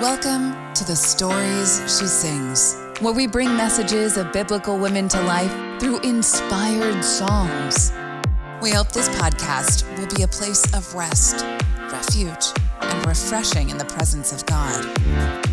Welcome to the Stories She Sings, where we bring messages of biblical women to life through inspired songs. We hope this podcast will be a place of rest, refuge, and refreshing in the presence of God.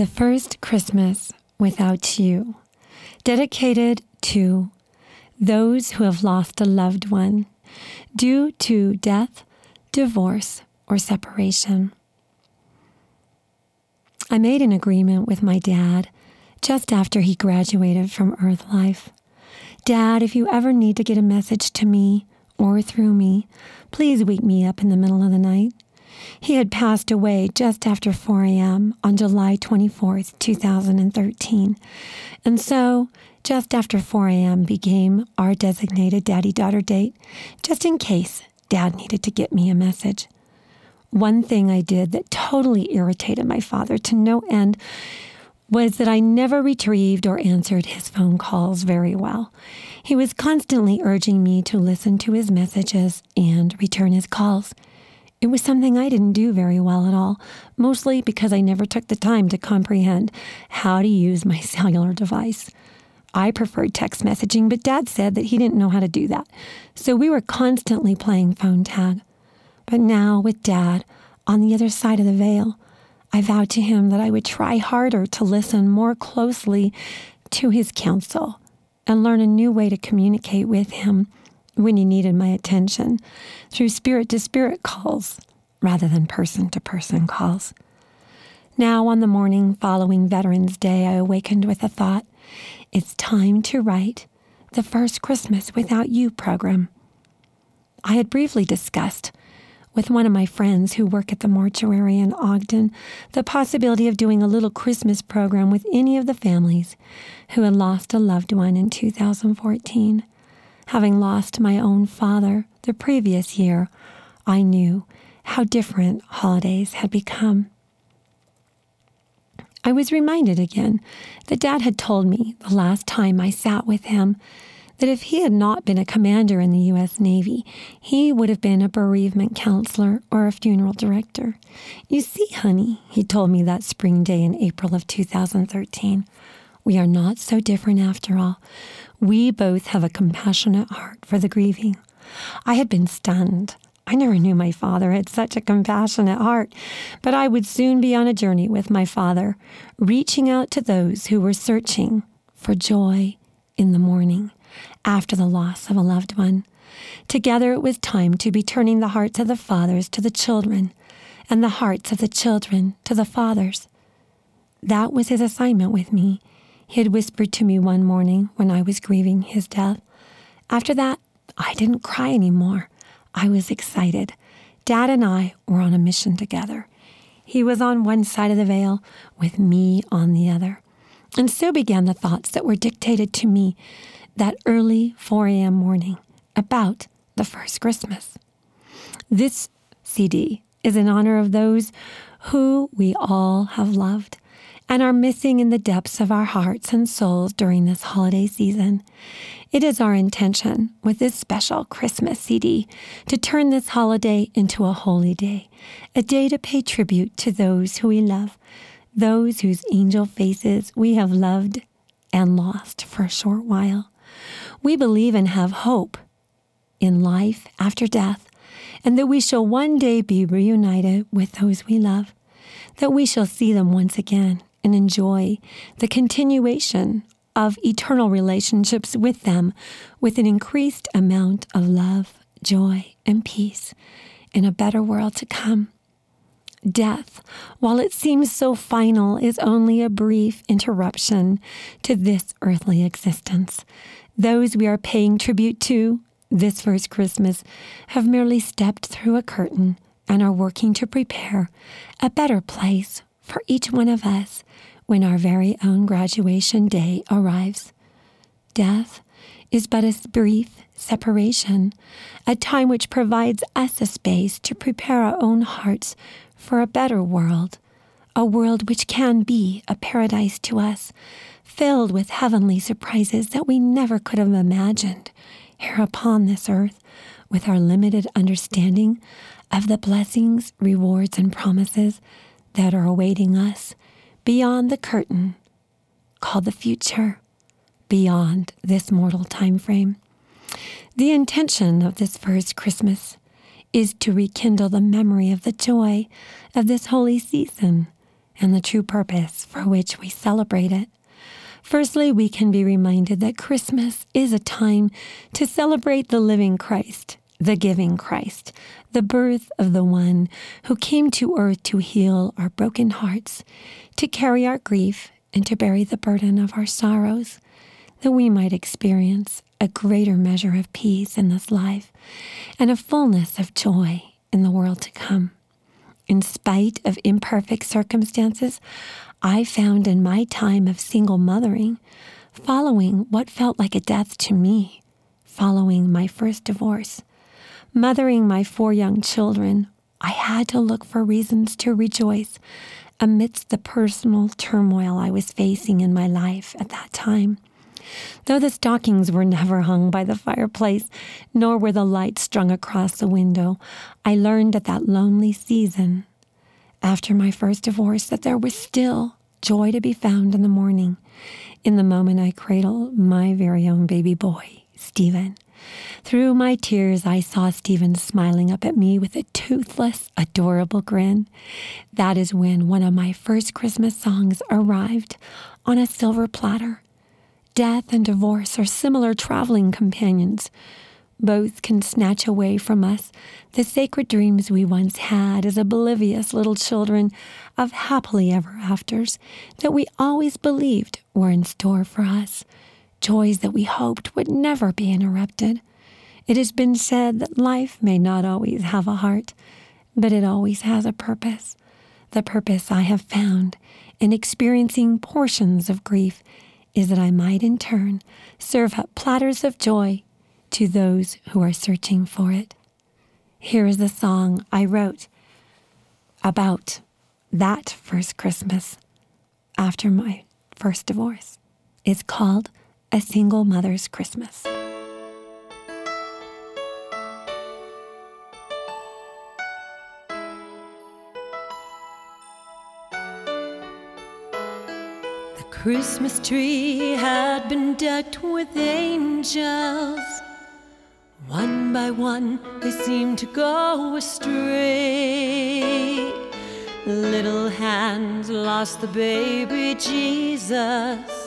The First Christmas Without You, dedicated to those who have lost a loved one due to death, divorce, or separation. I made an agreement with my dad just after he graduated from Earth Life. Dad, if you ever need to get a message to me or through me, please wake me up in the middle of the night. He had passed away just after 4 a.m. on July 24th, 2013. And so, just after 4 a.m. became our designated daddy daughter date, just in case dad needed to get me a message. One thing I did that totally irritated my father to no end was that I never retrieved or answered his phone calls very well. He was constantly urging me to listen to his messages and return his calls. It was something I didn't do very well at all, mostly because I never took the time to comprehend how to use my cellular device. I preferred text messaging, but Dad said that he didn't know how to do that. So we were constantly playing phone tag. But now, with Dad on the other side of the veil, I vowed to him that I would try harder to listen more closely to his counsel and learn a new way to communicate with him when he needed my attention through spirit to spirit calls rather than person to person calls. Now, on the morning following Veterans Day, I awakened with a thought it's time to write the first Christmas Without You program. I had briefly discussed with one of my friends who work at the mortuary in Ogden the possibility of doing a little Christmas program with any of the families who had lost a loved one in 2014. Having lost my own father the previous year, I knew how different holidays had become. I was reminded again that Dad had told me the last time I sat with him that if he had not been a commander in the U.S. Navy, he would have been a bereavement counselor or a funeral director. You see, honey, he told me that spring day in April of 2013, we are not so different after all. We both have a compassionate heart for the grieving. I had been stunned. I never knew my father had such a compassionate heart, but I would soon be on a journey with my father, reaching out to those who were searching for joy in the morning after the loss of a loved one. Together it was time to be turning the hearts of the fathers to the children, and the hearts of the children to the fathers. That was his assignment with me. He had whispered to me one morning when I was grieving his death. After that, I didn't cry anymore. I was excited. Dad and I were on a mission together. He was on one side of the veil, with me on the other. And so began the thoughts that were dictated to me that early 4 a.m. morning about the first Christmas. This CD is in honor of those who we all have loved and are missing in the depths of our hearts and souls during this holiday season. It is our intention with this special Christmas CD to turn this holiday into a holy day, a day to pay tribute to those who we love, those whose angel faces we have loved and lost for a short while. We believe and have hope in life after death, and that we shall one day be reunited with those we love, that we shall see them once again and enjoy the continuation of eternal relationships with them with an increased amount of love, joy, and peace in a better world to come. Death, while it seems so final, is only a brief interruption to this earthly existence. Those we are paying tribute to this first Christmas have merely stepped through a curtain and are working to prepare a better place for each one of us when our very own graduation day arrives. Death is but a brief separation, a time which provides us a space to prepare our own hearts for a better world, a world which can be a paradise to us, filled with heavenly surprises that we never could have imagined here upon this earth with our limited understanding of the blessings, rewards, and promises that are awaiting us beyond the curtain called the future, beyond this mortal time frame. The intention of this first Christmas is to rekindle the memory of the joy of this holy season and the true purpose for which we celebrate it. Firstly, we can be reminded that Christmas is a time to celebrate the living Christ, the giving Christ, the birth of the one who came to earth to heal our broken hearts, to carry our grief, and to bury the burden of our sorrows, that we might experience a greater measure of peace in this life and a fullness of joy in the world to come. In spite of imperfect circumstances, I found in my time of single mothering, following what felt like a death to me, following my first divorce, mothering my four young children, I had to look for reasons to rejoice amidst the personal turmoil I was facing in my life at that time. Though the stockings were never hung by the fireplace, nor were the lights strung across the window, I learned at that lonely season, after my first divorce, that there was still joy to be found in the morning, in the moment I cradled my very own baby boy, Stephen. Through my tears, I saw Stephen smiling up at me with a toothless, adorable grin. That is when one of my first Christmas songs arrived on a silver platter. Death and divorce are similar traveling companions. Both can snatch away from us the sacred dreams we once had as oblivious little children of happily ever afters that we always believed were in store for us, joys that we hoped would never be interrupted. It has been said that life may not always have a heart, but it always has a purpose. The purpose I have found in experiencing portions of grief is that I might in turn serve up platters of joy to those who are searching for it. Here is a song I wrote about that first Christmas after my first divorce. It's called A Single Mother's Christmas. The Christmas tree had been decked with angels. One by one, they seemed to go astray. Little hands lost the baby Jesus.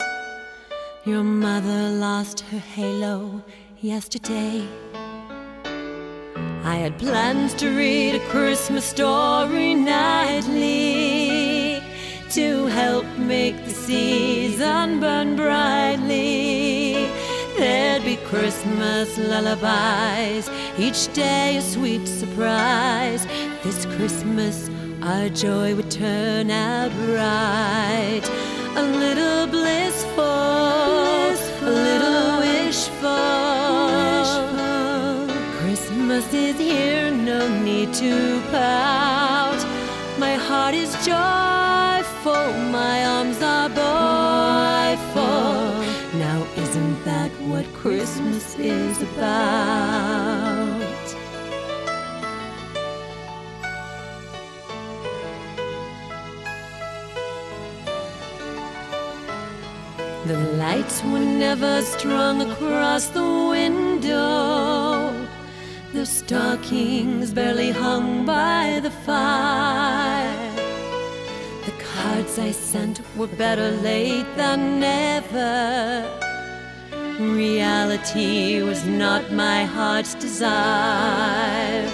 Your mother lost her halo yesterday. I had plans to read a Christmas story nightly to help make the season burn brightly. There'd be Christmas lullabies, each day a sweet surprise. This Christmas, our joy would turn out right. A little Christmas is here, no need to pout. My heart is joyful, my arms are boyful. Now, isn't that what Christmas is about? The lights were never strung across the window. The stockings barely hung by the fire. The cards I sent were better late than never. Reality was not my heart's desire.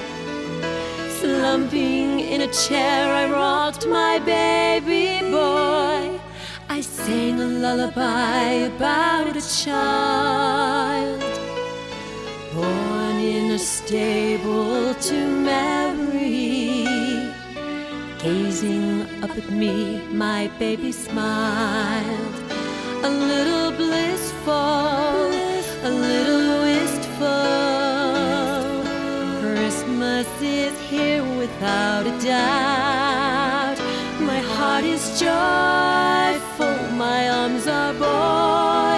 Slumping in a chair, I rocked my baby boy. I sang a lullaby about a child born in a stable to Mary. Gazing up at me, my baby smiled. A little blissful, a little wistful. Christmas is here without a doubt. My heart is joyful, my arms are boyful.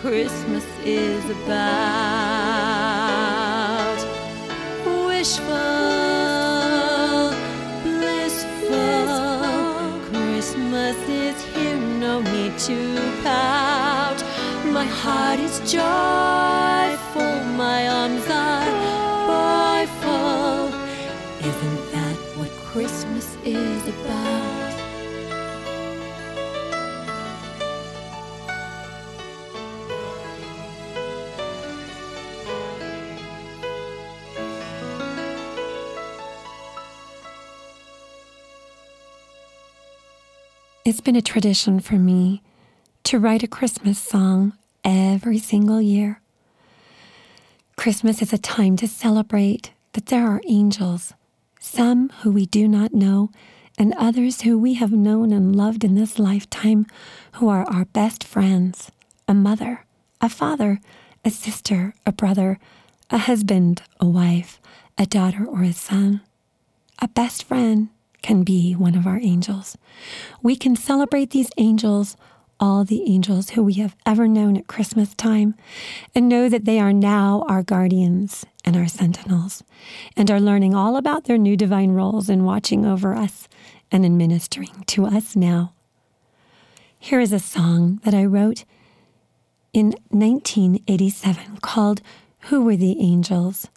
Christmas is about? Wishful, blissful. Christmas is here, no need to pout. My heart is joyful, my arms are boyful. Isn't that what Christmas is It's been a tradition for me to write a Christmas song every single year. Christmas is a time to celebrate that there are angels, some who we do not know, and others who we have known and loved in this lifetime, who are our best friends a mother, a father, a sister, a brother, a husband, a wife, a daughter, or a son. A best friend can be one of our angels. We can celebrate these angels, all the angels who we have ever known at Christmas time, and know that they are now our guardians and our sentinels, and are learning all about their new divine roles in watching over us and in ministering to us now. Here is a song that I wrote in 1987 called Who Were the Angels?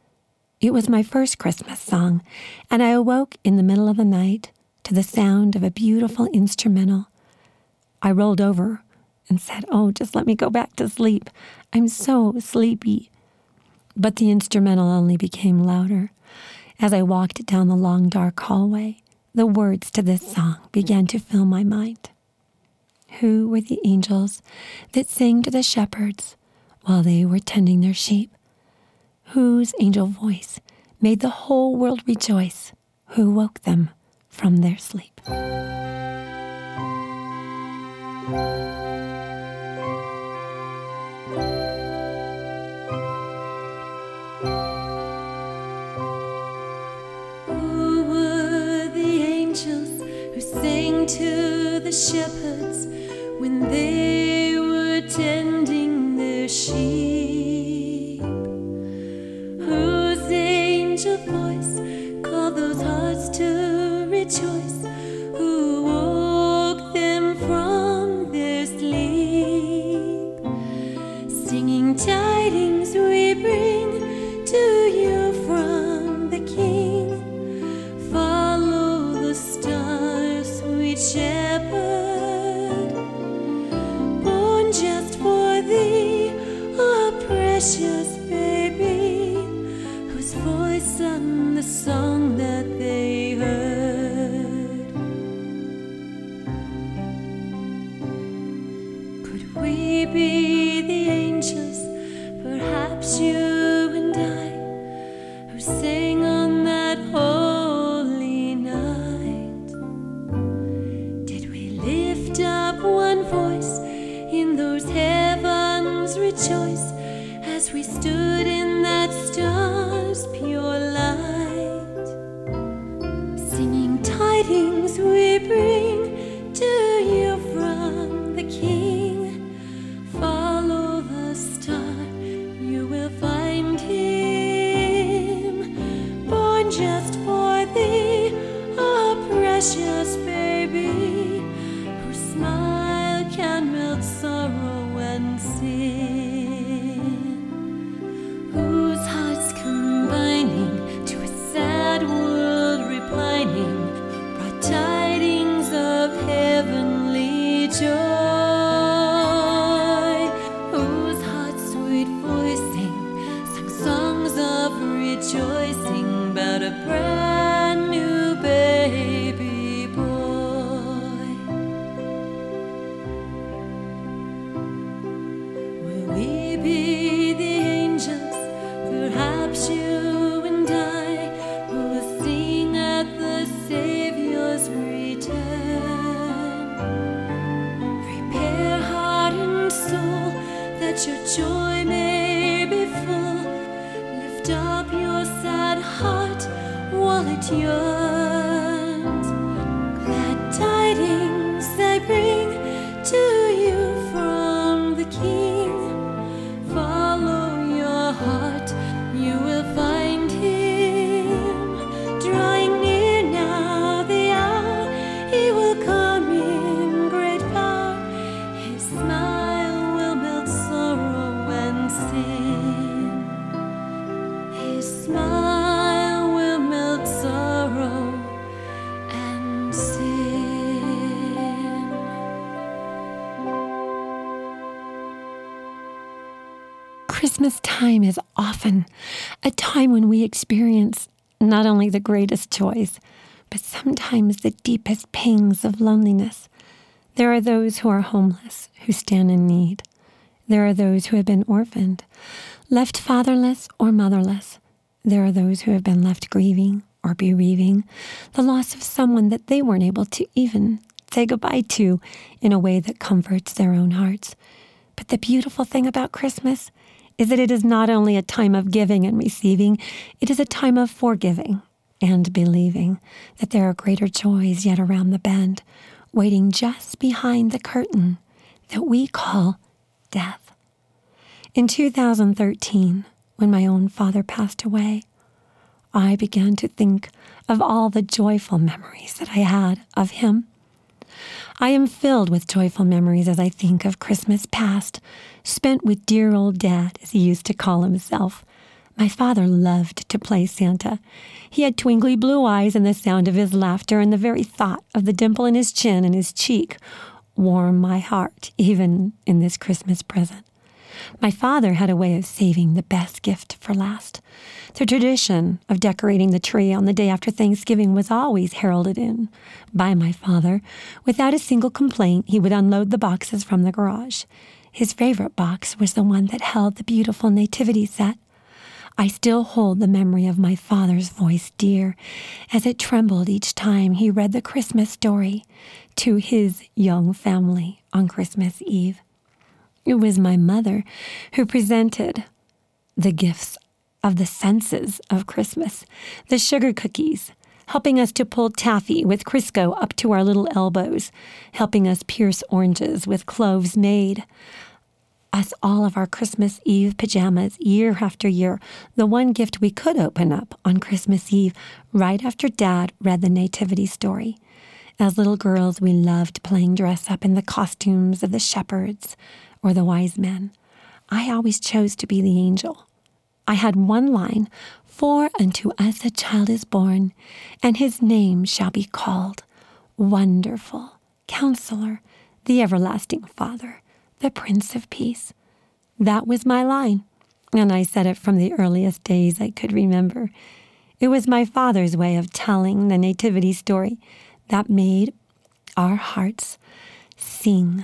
It was my first Christmas song, and I awoke in the middle of the night to the sound of a beautiful instrumental. I rolled over and said, Oh, just let me go back to sleep. I'm so sleepy. But the instrumental only became louder. As I walked down the long, dark hallway, the words to this song began to fill my mind. Who were the angels that sang to the shepherds while they were tending their sheep? Whose angel voice made the whole world rejoice? Who woke them from their sleep? Who were the angels who sang to the shepherds when they were tending their sheep? To joy may be full. Lift up your sad heart while it yearns. Time when we experience not only the greatest joys, but sometimes the deepest pangs of loneliness. There are those who are homeless, who stand in need. There are those who have been orphaned, left fatherless or motherless. There are those who have been left grieving or bereaving the loss of someone that they weren't able to even say goodbye to in a way that comforts their own hearts. But the beautiful thing about Christmas is that it is not only a time of giving and receiving, it is a time of forgiving and believing that there are greater joys yet around the bend, waiting just behind the curtain that we call death. In 2013, when my own father passed away, I began to think of all the joyful memories that I had of him I am filled with joyful memories as I think of Christmas past, spent with dear old Dad, as he used to call himself. My father loved to play Santa. He had twinkly blue eyes, and the sound of his laughter and the very thought of the dimple in his chin and his cheek warm my heart, even in this Christmas present. My father had a way of saving the best gift for last. The tradition of decorating the tree on the day after Thanksgiving was always heralded in by my father. Without a single complaint, he would unload the boxes from the garage. His favorite box was the one that held the beautiful nativity set. I still hold the memory of my father's voice dear as it trembled each time he read the Christmas story to his young family on Christmas Eve. It was my mother who presented the gifts of the senses of Christmas, the sugar cookies, helping us to pull taffy with Crisco up to our little elbows, helping us pierce oranges with cloves made. Us all of our Christmas Eve pajamas year after year, the one gift we could open up on Christmas Eve right after Dad read the Nativity story. As little girls, we loved playing dress up in the costumes of the shepherds, or the wise men. I always chose to be the angel. I had one line For unto us a child is born, and his name shall be called Wonderful, Counselor, the Everlasting Father, the Prince of Peace. That was my line, and I said it from the earliest days I could remember. It was my father's way of telling the Nativity story that made our hearts sing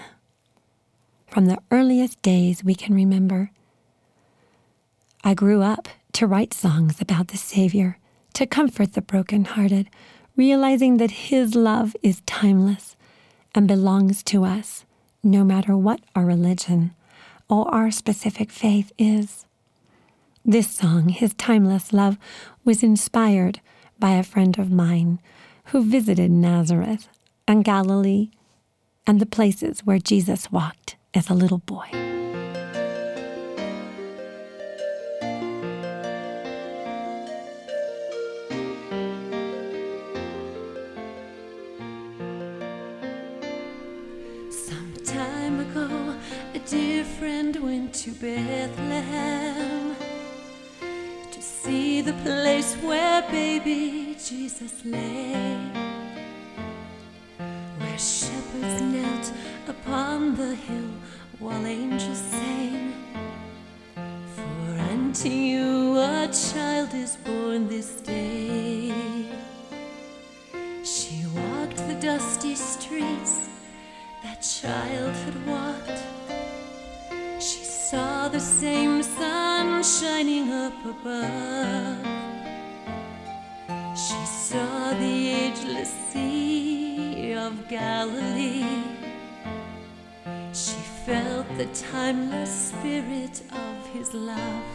from the earliest days we can remember. I grew up to write songs about the Savior, to comfort the broken-hearted, realizing that His love is timeless and belongs to us, no matter what our religion or our specific faith is. This song, His Timeless Love, was inspired by a friend of mine who visited Nazareth and Galilee and the places where Jesus walked as a little boy. Bethlehem to see the place where baby Jesus lay. Where shepherds knelt upon the hill while angels sang. For unto you a child is born this day. She walked the dusty streets that child had walked. Same sun shining up above. She saw the ageless sea of Galilee. She felt the timeless spirit of his love.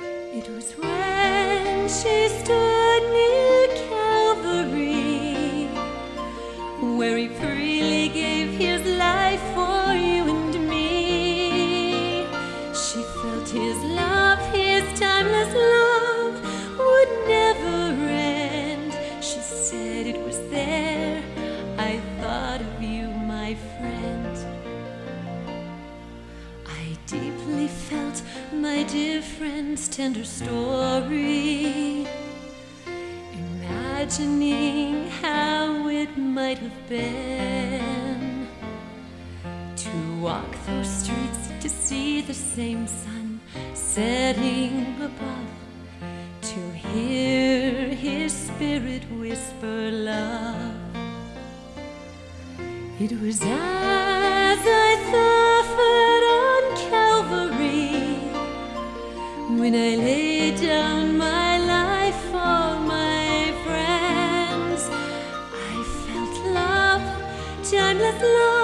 It was when she stood near Calvary, where he tender story, imagining how it might have been to walk those streets to see the same sun setting above, to hear his spirit whisper love. It was as I suffered when I laid down my life for my friends. I felt love, timeless love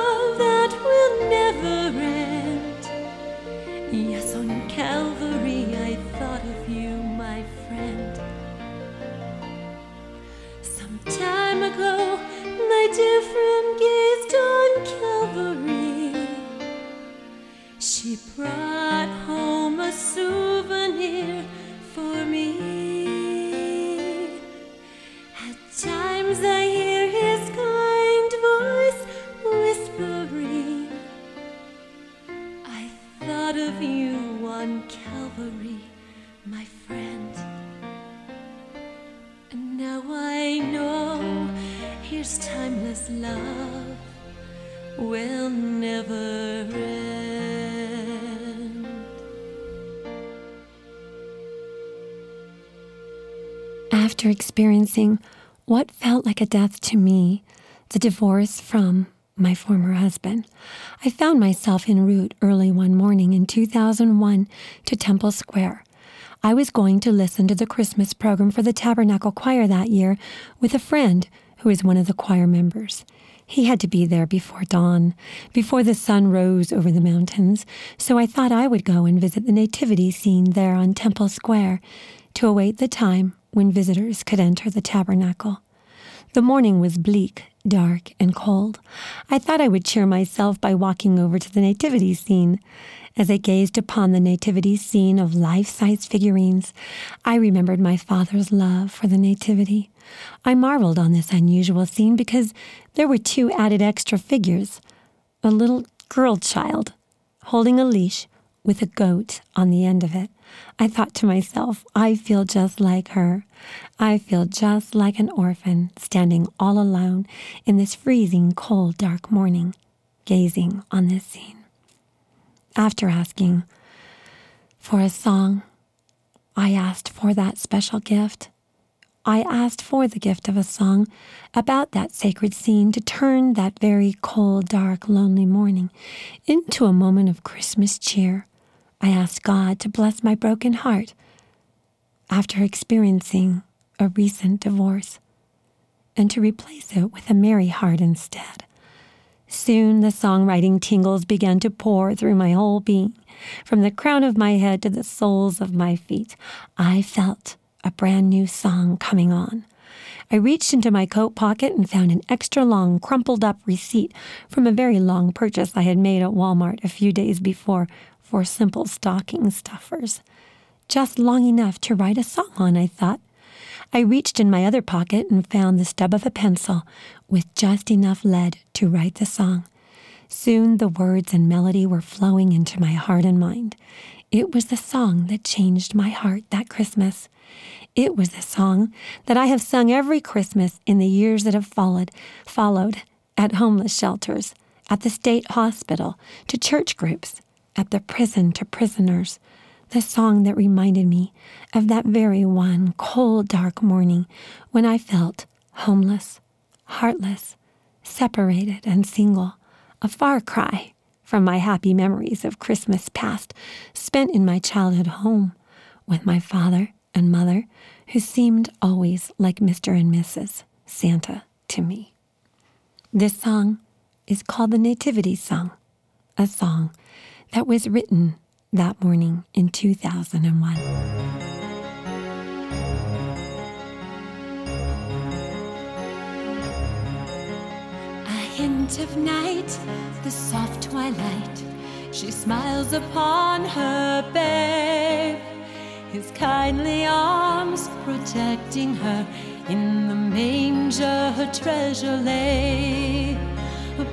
After experiencing what felt like a death to me, the divorce from my former husband, I found myself en route early one morning in 2001 to Temple Square. I was going to listen to the Christmas program for the Tabernacle Choir that year with a friend who is one of the choir members. He had to be there before dawn, before the sun rose over the mountains, so I thought I would go and visit the nativity scene there on Temple Square to await the time when visitors could enter the tabernacle. The morning was bleak, dark, and cold. I thought I would cheer myself by walking over to the nativity scene. As I gazed upon the nativity scene of life size figurines, I remembered my father's love for the nativity. I marveled on this unusual scene because there were two added extra figures a little girl child holding a leash with a goat on the end of it. I thought to myself, I feel just like her. I feel just like an orphan standing all alone in this freezing, cold, dark morning, gazing on this scene. After asking for a song, I asked for that special gift. I asked for the gift of a song about that sacred scene to turn that very cold, dark, lonely morning into a moment of Christmas cheer. I asked God to bless my broken heart after experiencing a recent divorce and to replace it with a merry heart instead. Soon the songwriting tingles began to pour through my whole being. From the crown of my head to the soles of my feet, I felt a brand new song coming on. I reached into my coat pocket and found an extra long, crumpled up receipt from a very long purchase I had made at Walmart a few days before for simple stocking stuffers. Just long enough to write a song on, I thought. I reached in my other pocket and found the stub of a pencil with just enough lead to write the song. Soon the words and melody were flowing into my heart and mind. It was the song that changed my heart that Christmas. It was the song that I have sung every Christmas in the years that have followed, followed at homeless shelters, at the state hospital, to church groups, at the prison to prisoners, the song that reminded me of that very one cold, dark morning when I felt homeless, heartless, separated, and single, a far cry from my happy memories of Christmas past spent in my childhood home with my father and mother, who seemed always like Mr. and Mrs. Santa to me. This song is called the Nativity Song, a song that was written that morning in 2001. A hint of night, the soft twilight. She smiles upon her babe, his kindly arms protecting her. In the manger, her treasure lay. A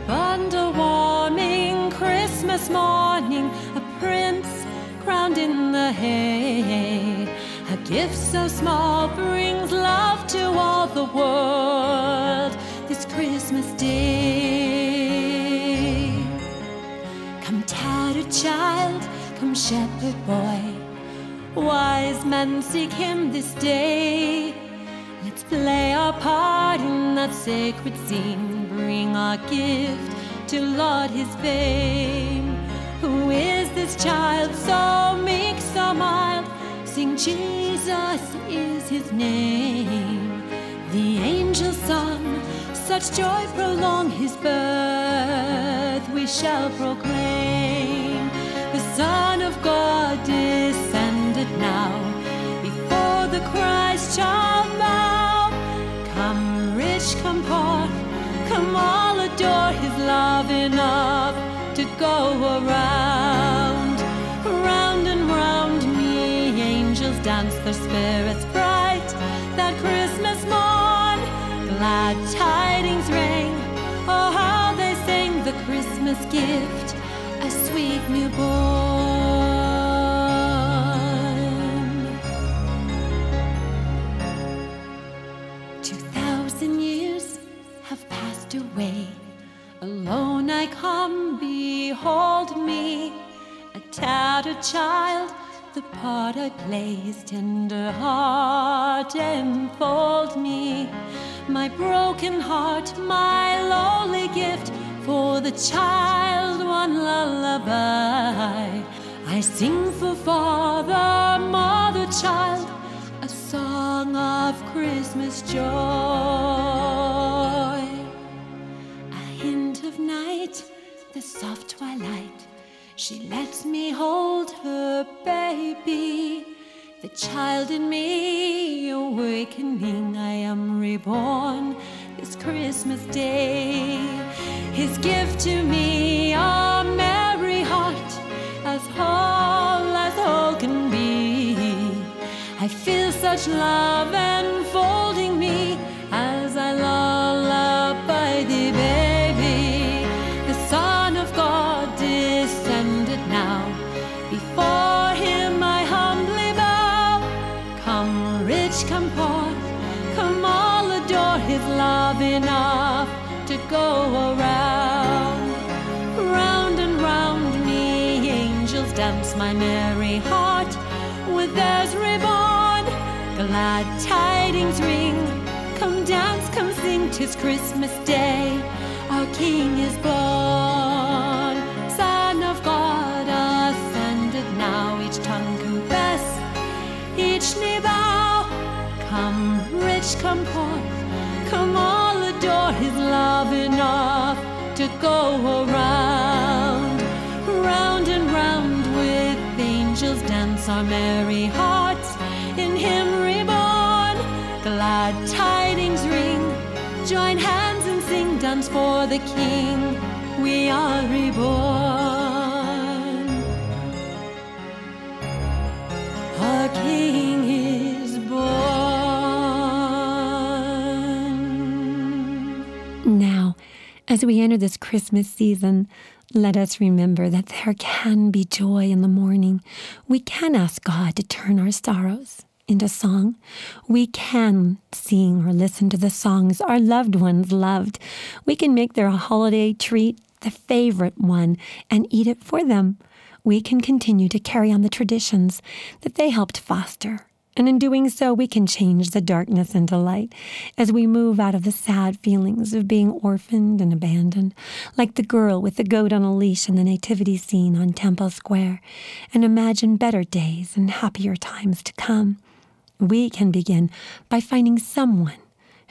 warming Christmas morning, a prince crowned in the hay. A gift so small brings love to all the world this Christmas day. Come, tattered child, come, shepherd boy. Wise men seek him this day. Play our part in that sacred scene. Bring our gift to Lord his fame. Who is this child so meek, so mild? Sing Jesus is his name. The angels sung, such joy prolong his birth. We shall proclaim the Son of God descended now before the Christ child bow. Come rich, come poor, come all adore his love enough to go around, round and round me. Angels dance their spirits bright that Christmas morn. Glad tidings rang, oh how they sang the Christmas gift, a sweet newborn. I come, behold me, a tattered child. The part I play is tender heart, enfold me. My broken heart, my lowly gift for the child, one lullaby. I sing for father, mother, child, a song of Christmas joy. Of night, the soft twilight. She lets me hold her baby, the child in me awakening. I am reborn this Christmas day. His gift to me, a merry heart, as whole as whole can be. I feel such love enfolding me come all adore his love enough to go around. Round and round me, angels dance my merry heart with theirs reborn. Glad tidings ring. Come dance, come sing, tis Christmas Day. Our King is born. Come rich, come all adore his love enough to go around, round and round with angels dance our merry hearts in him reborn. Glad tidings ring, join hands and sing, dance for the King. We are reborn. Our King as we enter this Christmas season, let us remember that there can be joy in the morning. We can ask God to turn our sorrows into song. We can sing or listen to the songs our loved ones loved. We can make their holiday treat the favorite one and eat it for them. We can continue to carry on the traditions that they helped foster. And in doing so, we can change the darkness into light as we move out of the sad feelings of being orphaned and abandoned, like the girl with the goat on a leash in the nativity scene on Temple Square, and imagine better days and happier times to come. We can begin by finding someone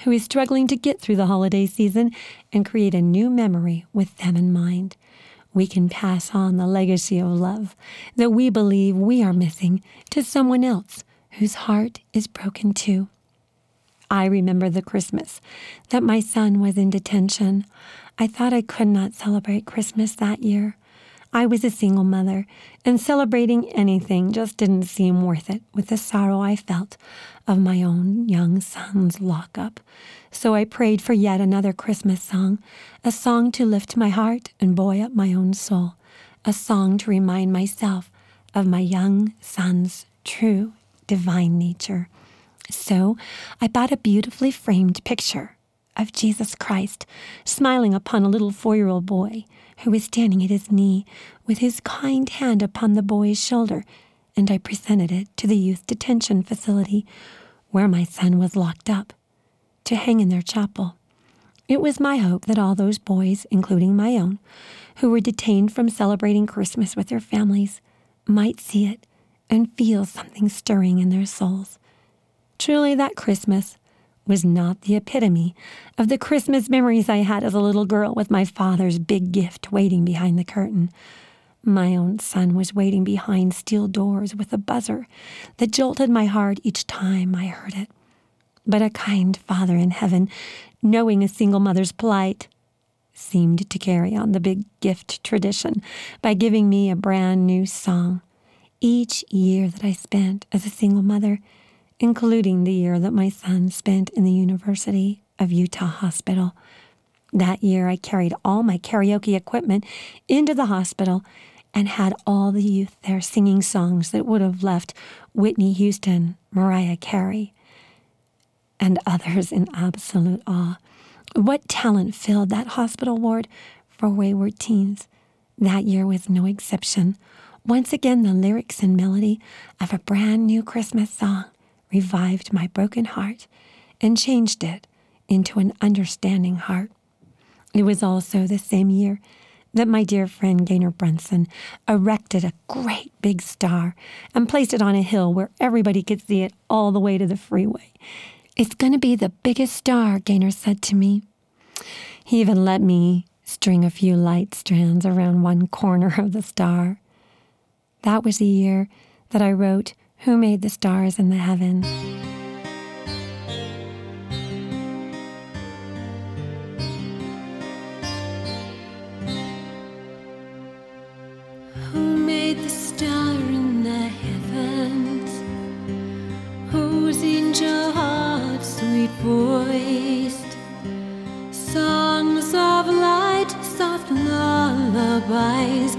who is struggling to get through the holiday season and create a new memory with them in mind. We can pass on the legacy of love that we believe we are missing to someone else whose heart is broken too. I remember the Christmas that my son was in detention. I thought I could not celebrate Christmas that year. I was a single mother, and celebrating anything just didn't seem worth it with the sorrow I felt of my own young son's lockup. So I prayed for yet another Christmas song, a song to lift my heart and buoy up my own soul, a song to remind myself of my young son's true divine nature. So I bought a beautifully framed picture of Jesus Christ smiling upon a little four year old boy who was standing at his knee with his kind hand upon the boy's shoulder, and I presented it to the youth detention facility where my son was locked up to hang in their chapel. It was my hope that all those boys, including my own, who were detained from celebrating Christmas with their families, might see it and feel something stirring in their souls. Truly, that Christmas was not the epitome of the Christmas memories I had as a little girl with my father's big gift waiting behind the curtain. My own son was waiting behind steel doors with a buzzer that jolted my heart each time I heard it. But a kind Father in heaven, knowing a single mother's plight, seemed to carry on the big gift tradition by giving me a brand new song each year that I spent as a single mother, including the year that my son spent in the University of Utah Hospital. That year, I carried all my karaoke equipment into the hospital and had all the youth there singing songs that would have left Whitney Houston, Mariah Carey, and others in absolute awe. What talent filled that hospital ward for wayward teens? That year was no exception. Once again, the lyrics and melody of a brand new Christmas song revived my broken heart and changed it into an understanding heart. It was also the same year that my dear friend Gaynor Brunson erected a great big star and placed it on a hill where everybody could see it all the way to the freeway. It's going to be the biggest star, Gaynor said to me. He even let me string a few light strands around one corner of the star. That was the year that I wrote Who Made the Stars in the Heavens. Who made the star in the heavens? Whose angel heart sweet voiced? Songs of light, soft lullabies,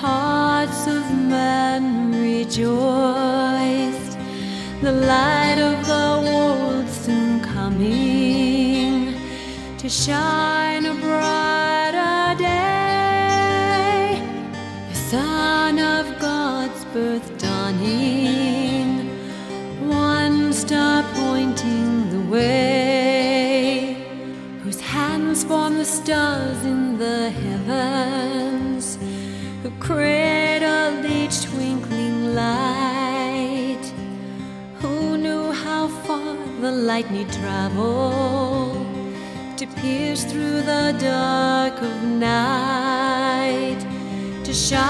hearts of men rejoiced. The light of the world soon coming to shine a brighter day. The Son of God's birth dawning, one star pointing the way, whose hands form the stars in the heavens, the light need travel to pierce through the dark of night, to shine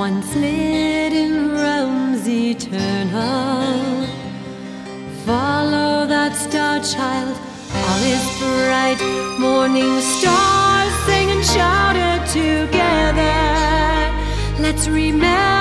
once lit in realms eternal. Follow that star child, all is bright. Morning stars sing and shout together. Let's remember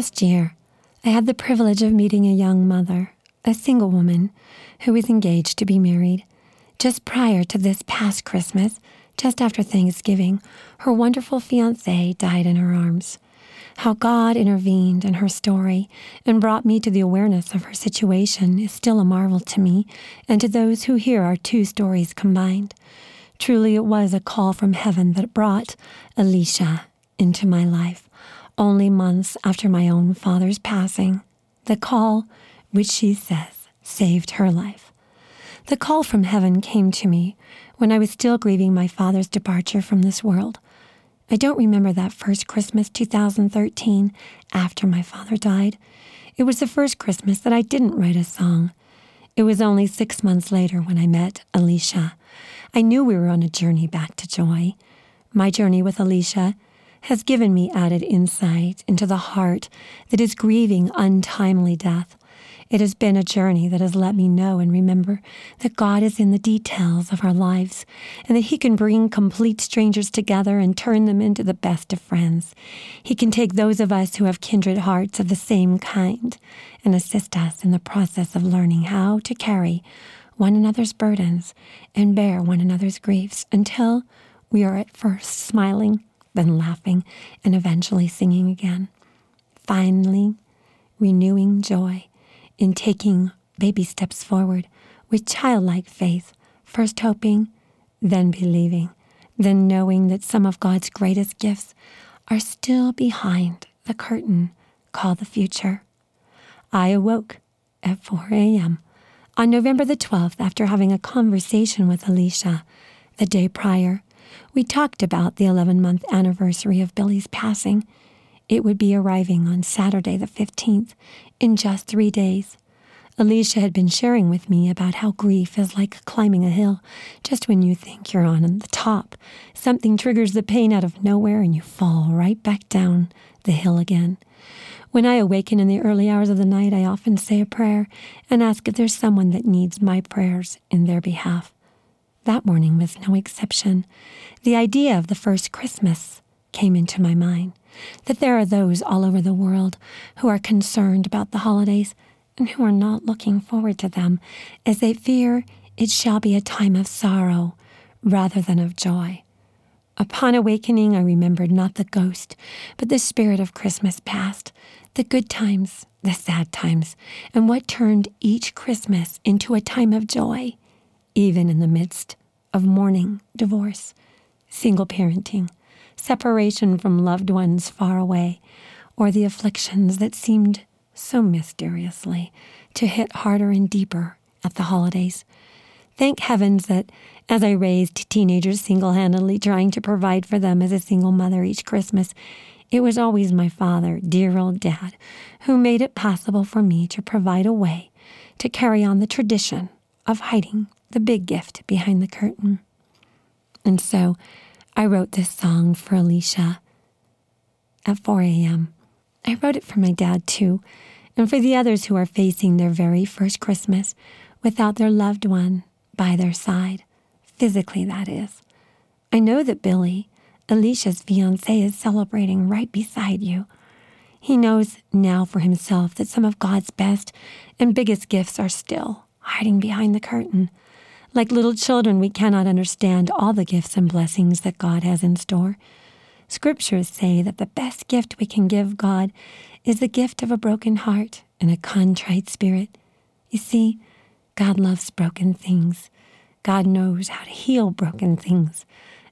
Past year, I had the privilege of meeting a young mother, a single woman, who was engaged to be married. Just prior to this past Christmas, just after Thanksgiving, her wonderful fiance died in her arms. How God intervened in her story and brought me to the awareness of her situation is still a marvel to me and to those who hear our two stories combined. Truly, it was a call from heaven that brought Alicia into my life only months after my own father's passing. The call, which she says, saved her life. The call from heaven came to me when I was still grieving my father's departure from this world. I don't remember that first Christmas 2013 after my father died. It was the first Christmas that I didn't write a song. It was only six months later when I met Alicia. I knew we were on a journey back to joy. My journey with Alicia has given me added insight into the heart that is grieving untimely death. It has been a journey that has let me know and remember that God is in the details of our lives and that He can bring complete strangers together and turn them into the best of friends. He can take those of us who have kindred hearts of the same kind and assist us in the process of learning how to carry one another's burdens and bear one another's griefs until we are at first smiling, then laughing, and eventually singing again. Finally, renewing joy in taking baby steps forward with childlike faith, first hoping, then believing, then knowing that some of God's greatest gifts are still behind the curtain called the future. I awoke at 4 a.m. on November the 12th after having a conversation with Alicia the day prior. We talked about the 11 month anniversary of Billy's passing. It would be arriving on Saturday the 15th in just three days. Alicia had been sharing with me about how grief is like climbing a hill. Just when you think you're on the top, something triggers the pain out of nowhere and you fall right back down the hill again. When I awaken in the early hours of the night, I often say a prayer and ask if there's someone that needs my prayers in their behalf. That morning was no exception. The idea of the first Christmas came into my mind that there are those all over the world who are concerned about the holidays and who are not looking forward to them, as they fear it shall be a time of sorrow rather than of joy. Upon awakening, I remembered not the ghost, but the spirit of Christmas past, the good times, the sad times, and what turned each Christmas into a time of joy, even in the midst of mourning, divorce, single parenting, separation from loved ones far away, or the afflictions that seemed so mysteriously to hit harder and deeper at the holidays. Thank heavens that as I raised teenagers single handedly, trying to provide for them as a single mother each Christmas, it was always my father, dear old dad, who made it possible for me to provide a way to carry on the tradition of hiding the big gift behind the curtain. And so I wrote this song for Alicia at 4 a.m. I wrote it for my dad too, and for the others who are facing their very first Christmas without their loved one by their side, physically, that is. I know that Billy, Alicia's fiance, is celebrating right beside you. He knows now for himself that some of God's best and biggest gifts are still hiding behind the curtain. Like little children, we cannot understand all the gifts and blessings that God has in store. Scriptures say that the best gift we can give God is the gift of a broken heart and a contrite spirit. You see, God loves broken things. God knows how to heal broken things,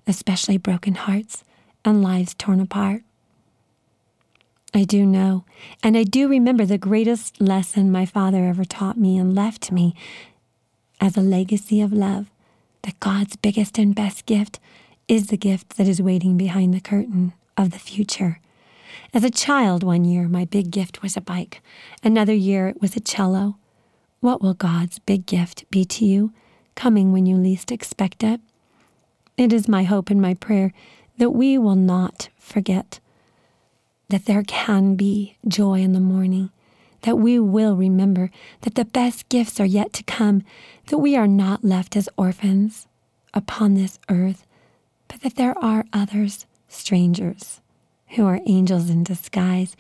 especially broken hearts and lives torn apart. I do know, and I do remember the greatest lesson my father ever taught me and left me as a legacy of love that God's biggest and best gift is the gift that is waiting behind the curtain of the future. As a child, one year, my big gift was a bike. Another year, it was a cello. What will God's big gift be to you, coming when you least expect it? It is my hope and my prayer that we will not forget that there can be joy in the morning, that we will remember that the best gifts are yet to come, that we are not left as orphans upon this earth, but that there are others, strangers, who are angels in disguise,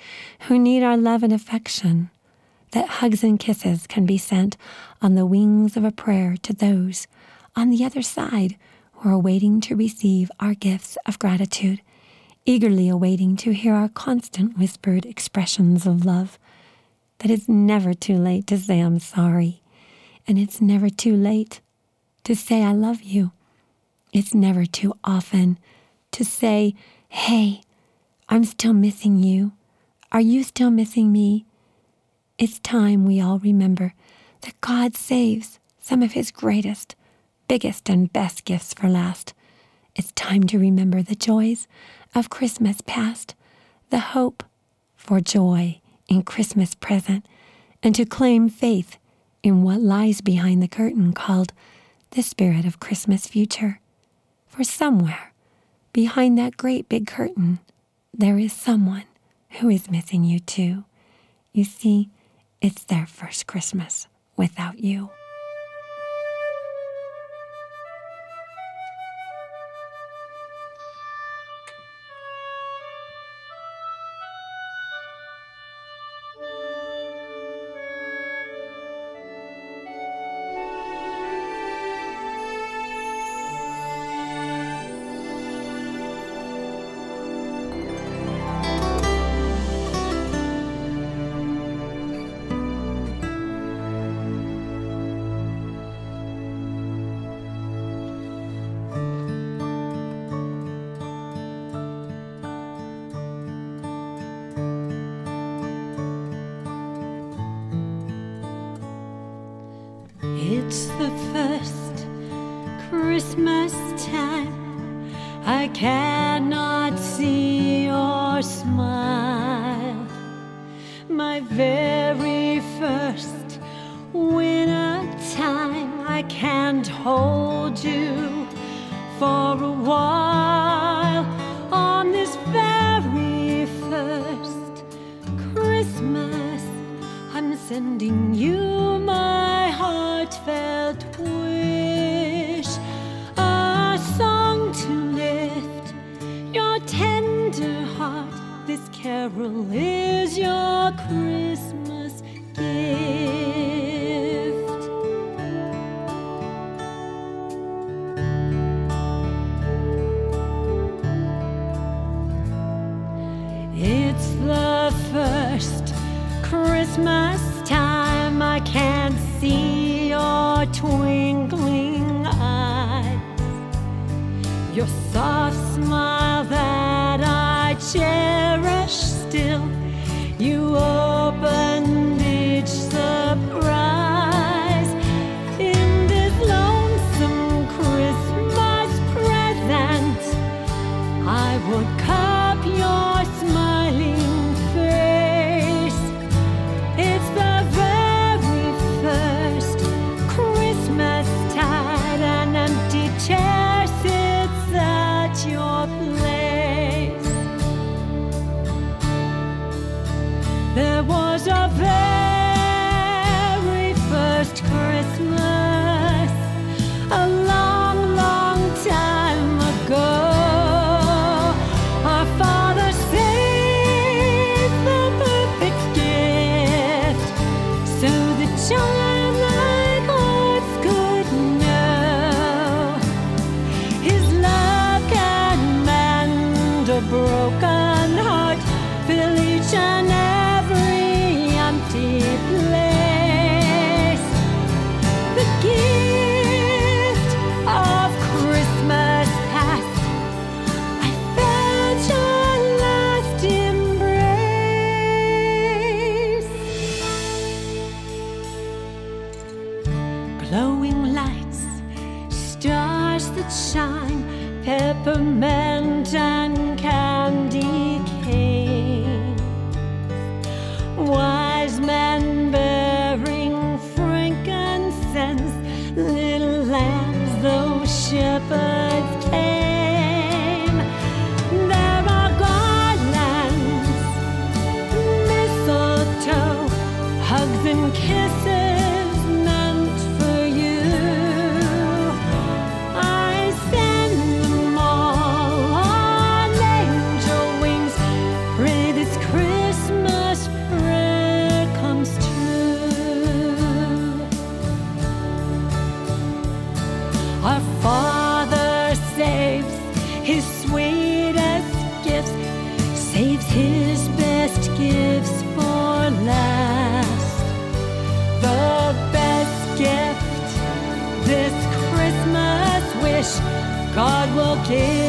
who need our love and affection, that hugs and kisses can be sent on the wings of a prayer to those on the other side who are waiting to receive our gifts of gratitude eagerly awaiting to hear our constant whispered expressions of love. That it's never too late to say I'm sorry, and it's never too late to say I love you. It's never too often to say, hey, I'm still missing you. Are you still missing me? It's time we all remember that God saves some of his greatest, biggest, and best gifts for last. It's time to remember the joys of Christmas past, the hope for joy in Christmas present, and to claim faith in what lies behind the curtain called the spirit of Christmas future. For somewhere behind that great big curtain, there is someone who is missing you too. You see, it's their first Christmas without you. God